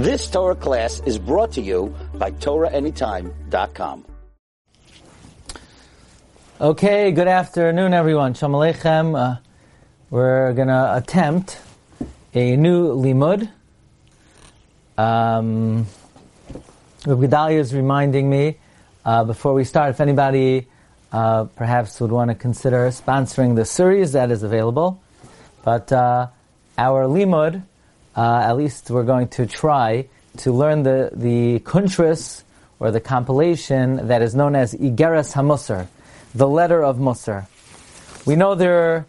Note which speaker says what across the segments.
Speaker 1: This Torah class is brought to you by TorahAnytime.com.
Speaker 2: Okay, good afternoon, everyone. Shalom Aleichem. Uh, we're going to attempt a new limud. Um, Gedalia is reminding me uh, before we start, if anybody uh, perhaps would want to consider sponsoring the series that is available. But uh, our limud, uh, at least we're going to try to learn the, the kuntris or the compilation that is known as Igeres HaMusar, the letter of Musar. We know there,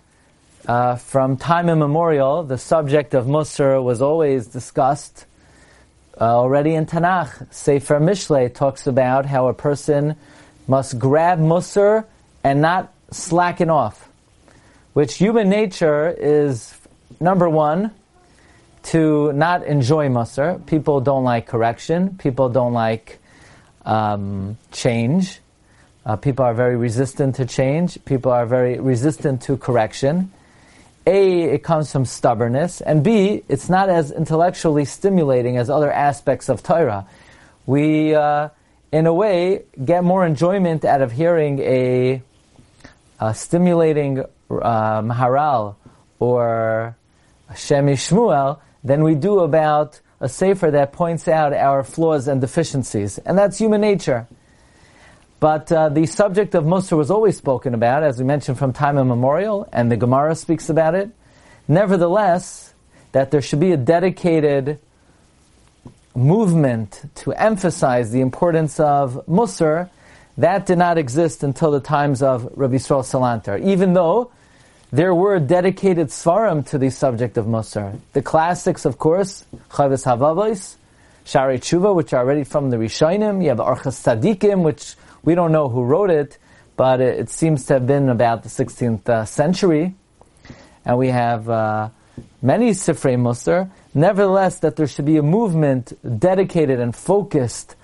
Speaker 2: uh, from time immemorial, the subject of Musar was always discussed uh, already in Tanakh, Sefer Mishle talks about how a person must grab Musar and not slacken off. Which human nature is, number one, to not enjoy Musar. People don't like correction. People don't like um, change. Uh, people are very resistant to change. People are very resistant to correction. A, it comes from stubbornness, and B, it's not as intellectually stimulating as other aspects of Torah. We, uh, in a way, get more enjoyment out of hearing a, a stimulating Maharal or Shem MiShmuel than we do about a Sefer that points out our flaws and deficiencies. And that's human nature. But uh, the subject of Musar was always spoken about, as we mentioned from time immemorial, and the Gemara speaks about it. Nevertheless, that there should be a dedicated movement to emphasize the importance of Musar, that did not exist until the times of Rabbi Yisrael Salanter. Even though there were dedicated sfarim to the subject of Musar. The classics, of course, Chovos Halevavos, Shaarei Teshuva, which are already from the Rishonim. You have Orchos Tzadikim, which we don't know who wrote it, but it, it seems to have been about the 16th uh, century. And we have uh, many Sifrei Musar. Nevertheless, that there should be a movement dedicated and focused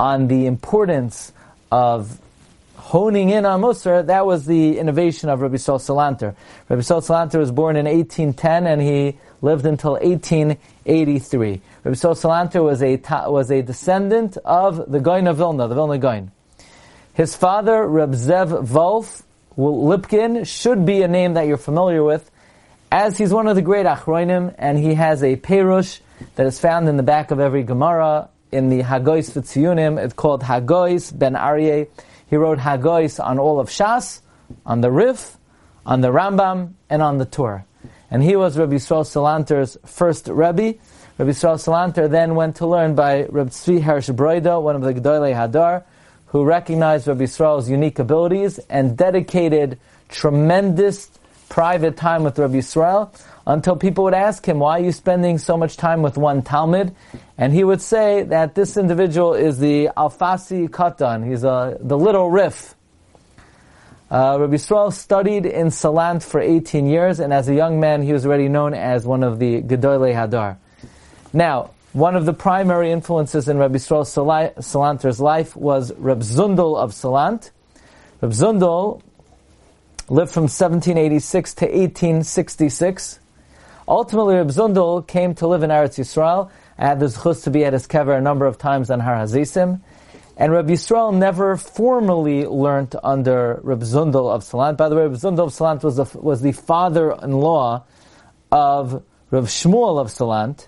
Speaker 2: on the importance of honing in on Musar, that was the innovation of Rabbi Sol Salanter. Rabbi Sol Salanter was born in 1810 and he lived until 1883. Rabbi Sol Salanter was a, was a descendant of the Goin of Vilna, the Vilna Goin. His father, Reb Zev Wolf Lipkin, should be a name that you're familiar with, as he's one of the great Achroinim, and he has a Perush that is found in the back of every Gemara in the Hagois V'tziyunim. It's called Hagois Ben Aryeh. He wrote Hagois on all of Shas, on the Rif, on the Rambam, and on the Torah. And he was Rabbi Yisrael Salanter's first Rebbe. Rabbi Yisrael Salanter then went to learn by Rabbi Tzvi Hersh Broida, one of the Gedolei Hadar, who recognized Rabbi Yisrael's unique abilities and dedicated tremendous private time with Rabbi Yisrael until people would ask him, why are you spending so much time with one Talmid? And he would say that this individual is the Alfasi Katan. He's a, the little Rif. Uh, Rabbi Yisrael studied in Salant for 18 years, and as a young man, he was already known as one of the Gedolei Hadar. Now, one of the primary influences in Rabbi Yisrael Salanter's life was Reb Zundel of Salant. Reb Zundel lived from 1786 to 1866. Ultimately, Reb Zundel came to live in Eretz Yisrael. I had the zchus to be at his kever a number of times on Har HaZeisim. And Reb Yisrael never formally learned under Reb Zundel of Salant. By the way, Reb Zundel of Salant was the, was the father-in-law of Reb Shmuel of Salant.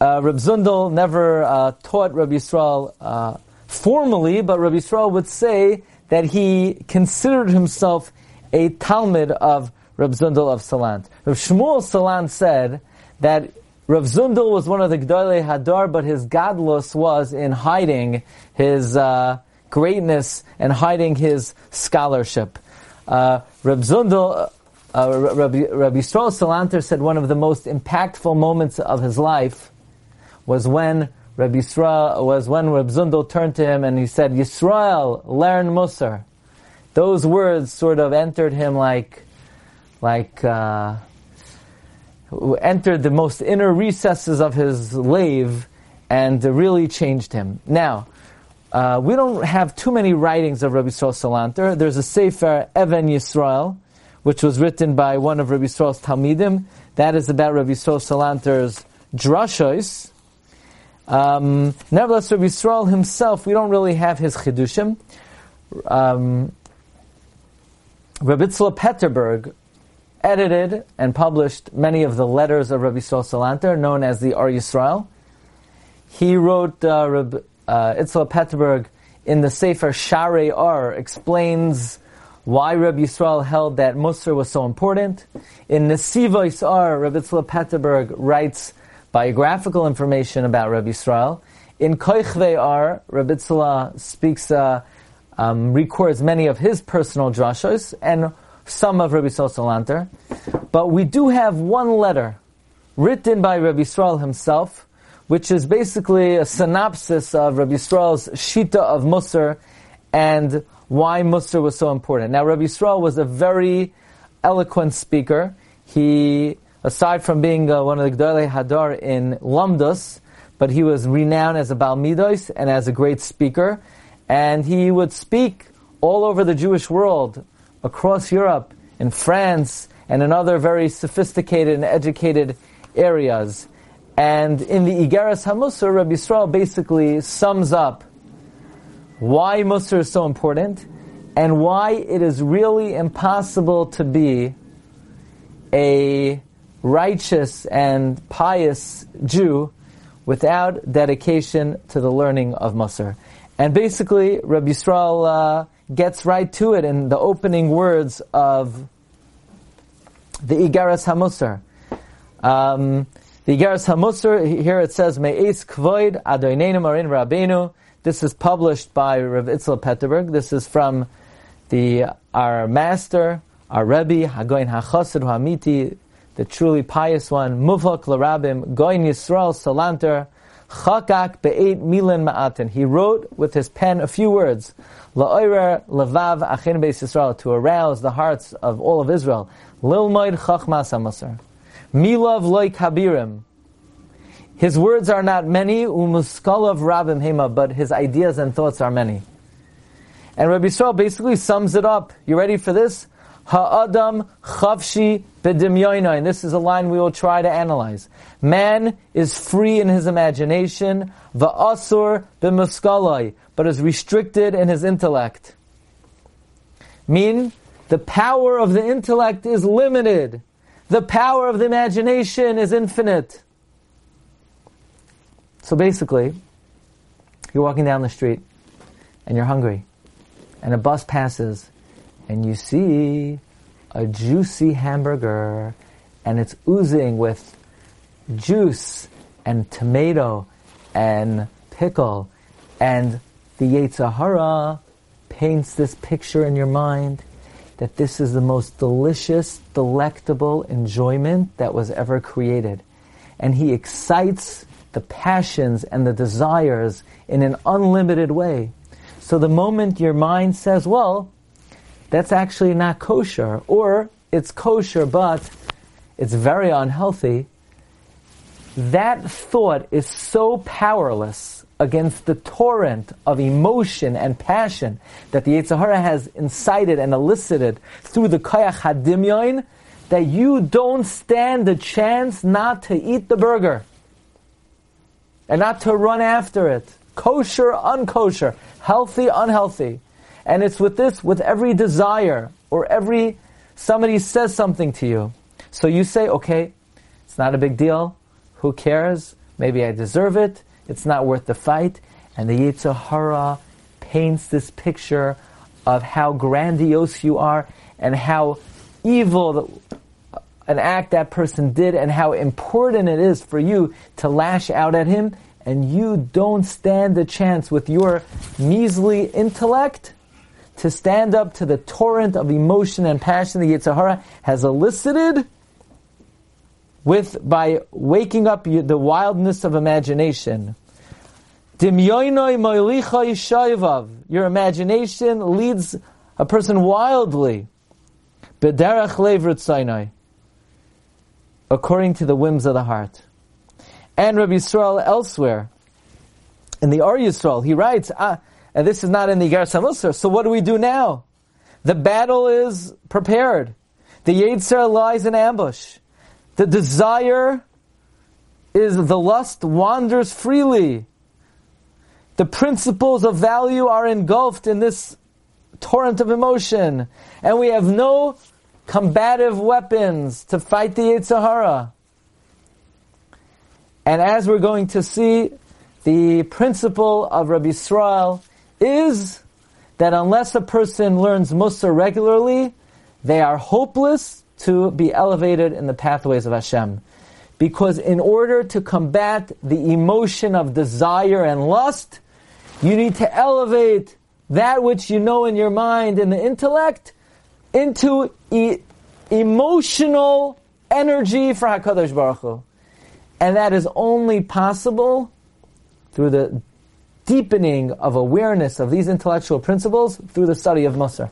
Speaker 2: Uh, Reb Zundel never uh, taught Reb Yisrael uh, formally, but Reb Yisrael would say that he considered himself a Talmid of Reb Zundel of Salant. Reb Shmuel Salant said that Reb Zundel was one of the Gdolei Hadar, but his gadlus was in hiding his uh, greatness and hiding his scholarship. Uh, Reb Zundel, uh, Rabbi, Rabbi Yisrael Salanter said one of the most impactful moments of his life was when Rabbi Yisrael was when Rabbi Zundel turned to him and he said, "Yisrael, learn Musar." Those words sort of entered him like, like uh, entered the most inner recesses of his lave and really changed him. Now, uh, we don't have too many writings of Rabbi Yisrael Salanter. There's a Sefer Even Yisrael, which was written by one of Rabbi Yisrael's Talmidim. That is about Rabbi Yisrael Salanter's drashos Um, nevertheless, Rabbi Yisrael himself, we don't really have his chidushim. Um, Rabbi Tzla Petterberg edited and published many of the letters of Rabbi Yisrael Salanter, known as the Ohr Yisrael. He wrote, uh, Rabbi uh, Petterberg, in the Sefer Shaarei Ohr, explains why Rabbi Yisrael held that Musar was so important. In Nesiva Yisar, Rabbi Tzla Petterberg writes biographical information about Rabbi Yisrael. In Kochvei Ohr, Rabbi Tzla speaks, uh, um, records many of his personal drashos and some of Rabbi Yisrael Salanter. But we do have one letter written by Rabbi Yisrael himself, which is basically a synopsis of Rabbi Yisrael's Shita of Musar and why Musar was so important. Now, Rabbi Yisrael was a very eloquent speaker. He, aside from being uh, one of the Gdolei Hadar in Lamdus, but he was renowned as a Balmidos and as a great speaker. And he would speak all over the Jewish world, across Europe, in France, and in other very sophisticated and educated areas. And in the Igeras HaMusar, Rabbi Yisrael basically sums up why Musar is so important, and why it is really impossible to be a righteous and pious Jew without dedication to the learning of Musar. And basically, Rabbi Yisrael uh, gets right to it in the opening words of the Igaras HaMusar. Um, the Igaras HaMusar, here it says, Me'ez kvoid adoinenu marin rabbeinu, this is published by Rav Itzla Petterberg. This is from the our master, our Rebbe, Hagoin HaChassid Hamiti, the truly pious one, Muvak Larabim, Goin Yisrael Salanter, Chakak Be'et Milan Ma'atin. He wrote with his pen a few words, La'oirer Levav Achin Beis Yisrael, to arouse the hearts of all of Israel. Lilmoid Chachmas HaMusar. Milav Loy Kabirim. His words are not many, umuskalav rabim hema, but his ideas and thoughts are many. And Rabbi Yisrael basically sums it up. You ready for this? Ha'adam chavshi. And this is a line we will try to analyze. Man is free in his imagination, va'asur b'muskalai, but is restricted in his intellect. Mean, the power of the intellect is limited. The power of the imagination is infinite. So basically, you're walking down the street and you're hungry, and a bus passes, and you see a juicy hamburger, and it's oozing with juice and tomato and pickle, and the Yetzer Hara paints this picture in your mind that this is the most delicious, delectable enjoyment that was ever created. And he excites the passions and the desires in an unlimited way. So the moment your mind says, well, that's actually not kosher, or it's kosher but it's very unhealthy, that thought is so powerless against the torrent of emotion and passion that the Yetzer Hara has incited and elicited through the Kayach Hadimyoin that you don't stand a chance not to eat the burger and not to run after it. Kosher, unkosher, healthy, unhealthy. And it's with this, with every desire, or every, somebody says something to you. So you say, okay, it's not a big deal. Who cares? Maybe I deserve it. It's not worth the fight. And the Yetzer Hara paints this picture of how grandiose you are and how evil an act that person did and how important it is for you to lash out at him and you don't stand a chance with your measly intellect to stand up to the torrent of emotion and passion the Yetzer Hara has elicited with by waking up the wildness of imagination. Your imagination leads a person wildly according to the whims of the heart. And Rabbi Yisrael elsewhere, in the Ohr Yisrael, he writes, ah, and this is not in the Igeres HaMusar, so what do we do now? The battle is prepared. The Yetzer lies in ambush. The desire is the lust wanders freely. The principles of value are engulfed in this torrent of emotion, and we have no combative weapons to fight the Yetzer Hara. And as we're going to see, the principle of Rabbi Israel is that unless a person learns Musar regularly, they are hopeless to be elevated in the pathways of Hashem. Because in order to combat the emotion of desire and lust, you need to elevate that which you know in your mind and the intellect into e- emotional energy for HaKadosh Baruch Hu. And that is only possible through the deepening of awareness of these intellectual principles through the study of Musar.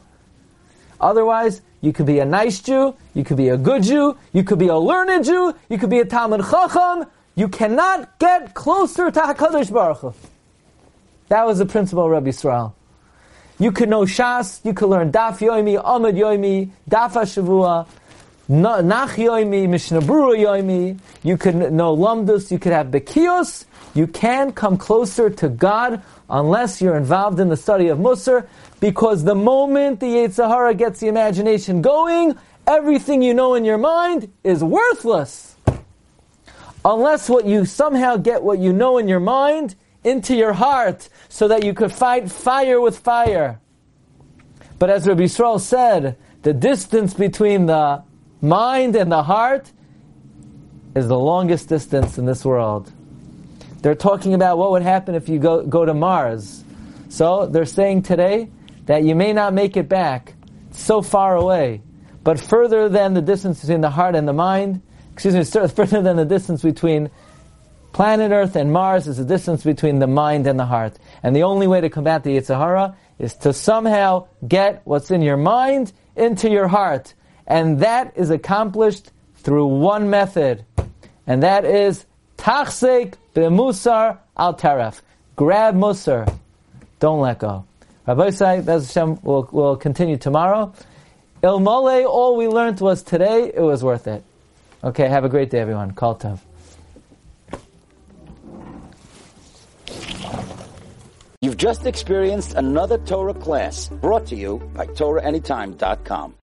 Speaker 2: Otherwise, you could be a nice Jew, you could be a good Jew, you could be a learned Jew, you could be a Talmid Chacham. You cannot get closer to Hakadosh Baruch Hu. That was the principle of Rabbi Israel. You could know Shas, you could learn Daf Yoimi, Amud Yoimi, Daf Shavua, Nach Yoimi, Mishnah Berurah Yoimi. You could know Lamdus, you could have Bekios. You can come closer to God unless you're involved in the study of Musar, because the moment the Yetzer Hara gets the imagination going, everything you know in your mind is worthless. Unless what you somehow get what you know in your mind into your heart so that you could fight fire with fire. But as Rabbi Yisrael said, the distance between the mind and the heart is the longest distance in this world. They're talking about what would happen if you go, go to Mars. So they're saying today that you may not make it back. It's so far away. But further than the distance between the heart and the mind, excuse me, further than the distance between planet Earth and Mars is the distance between the mind and the heart. And the only way to combat the Yetzer Hara is to somehow get what's in your mind into your heart. And that is accomplished through one method. And that is tachsek B'musar al taref. Grab musar. Don't let go. Rabbi Say, Hashem will will continue tomorrow. Ilmole, all we learned was today, it was worth it. Okay, have a great day, everyone. Kol Tov.
Speaker 1: You've just experienced another Torah class brought to you by TorahAnytime.com.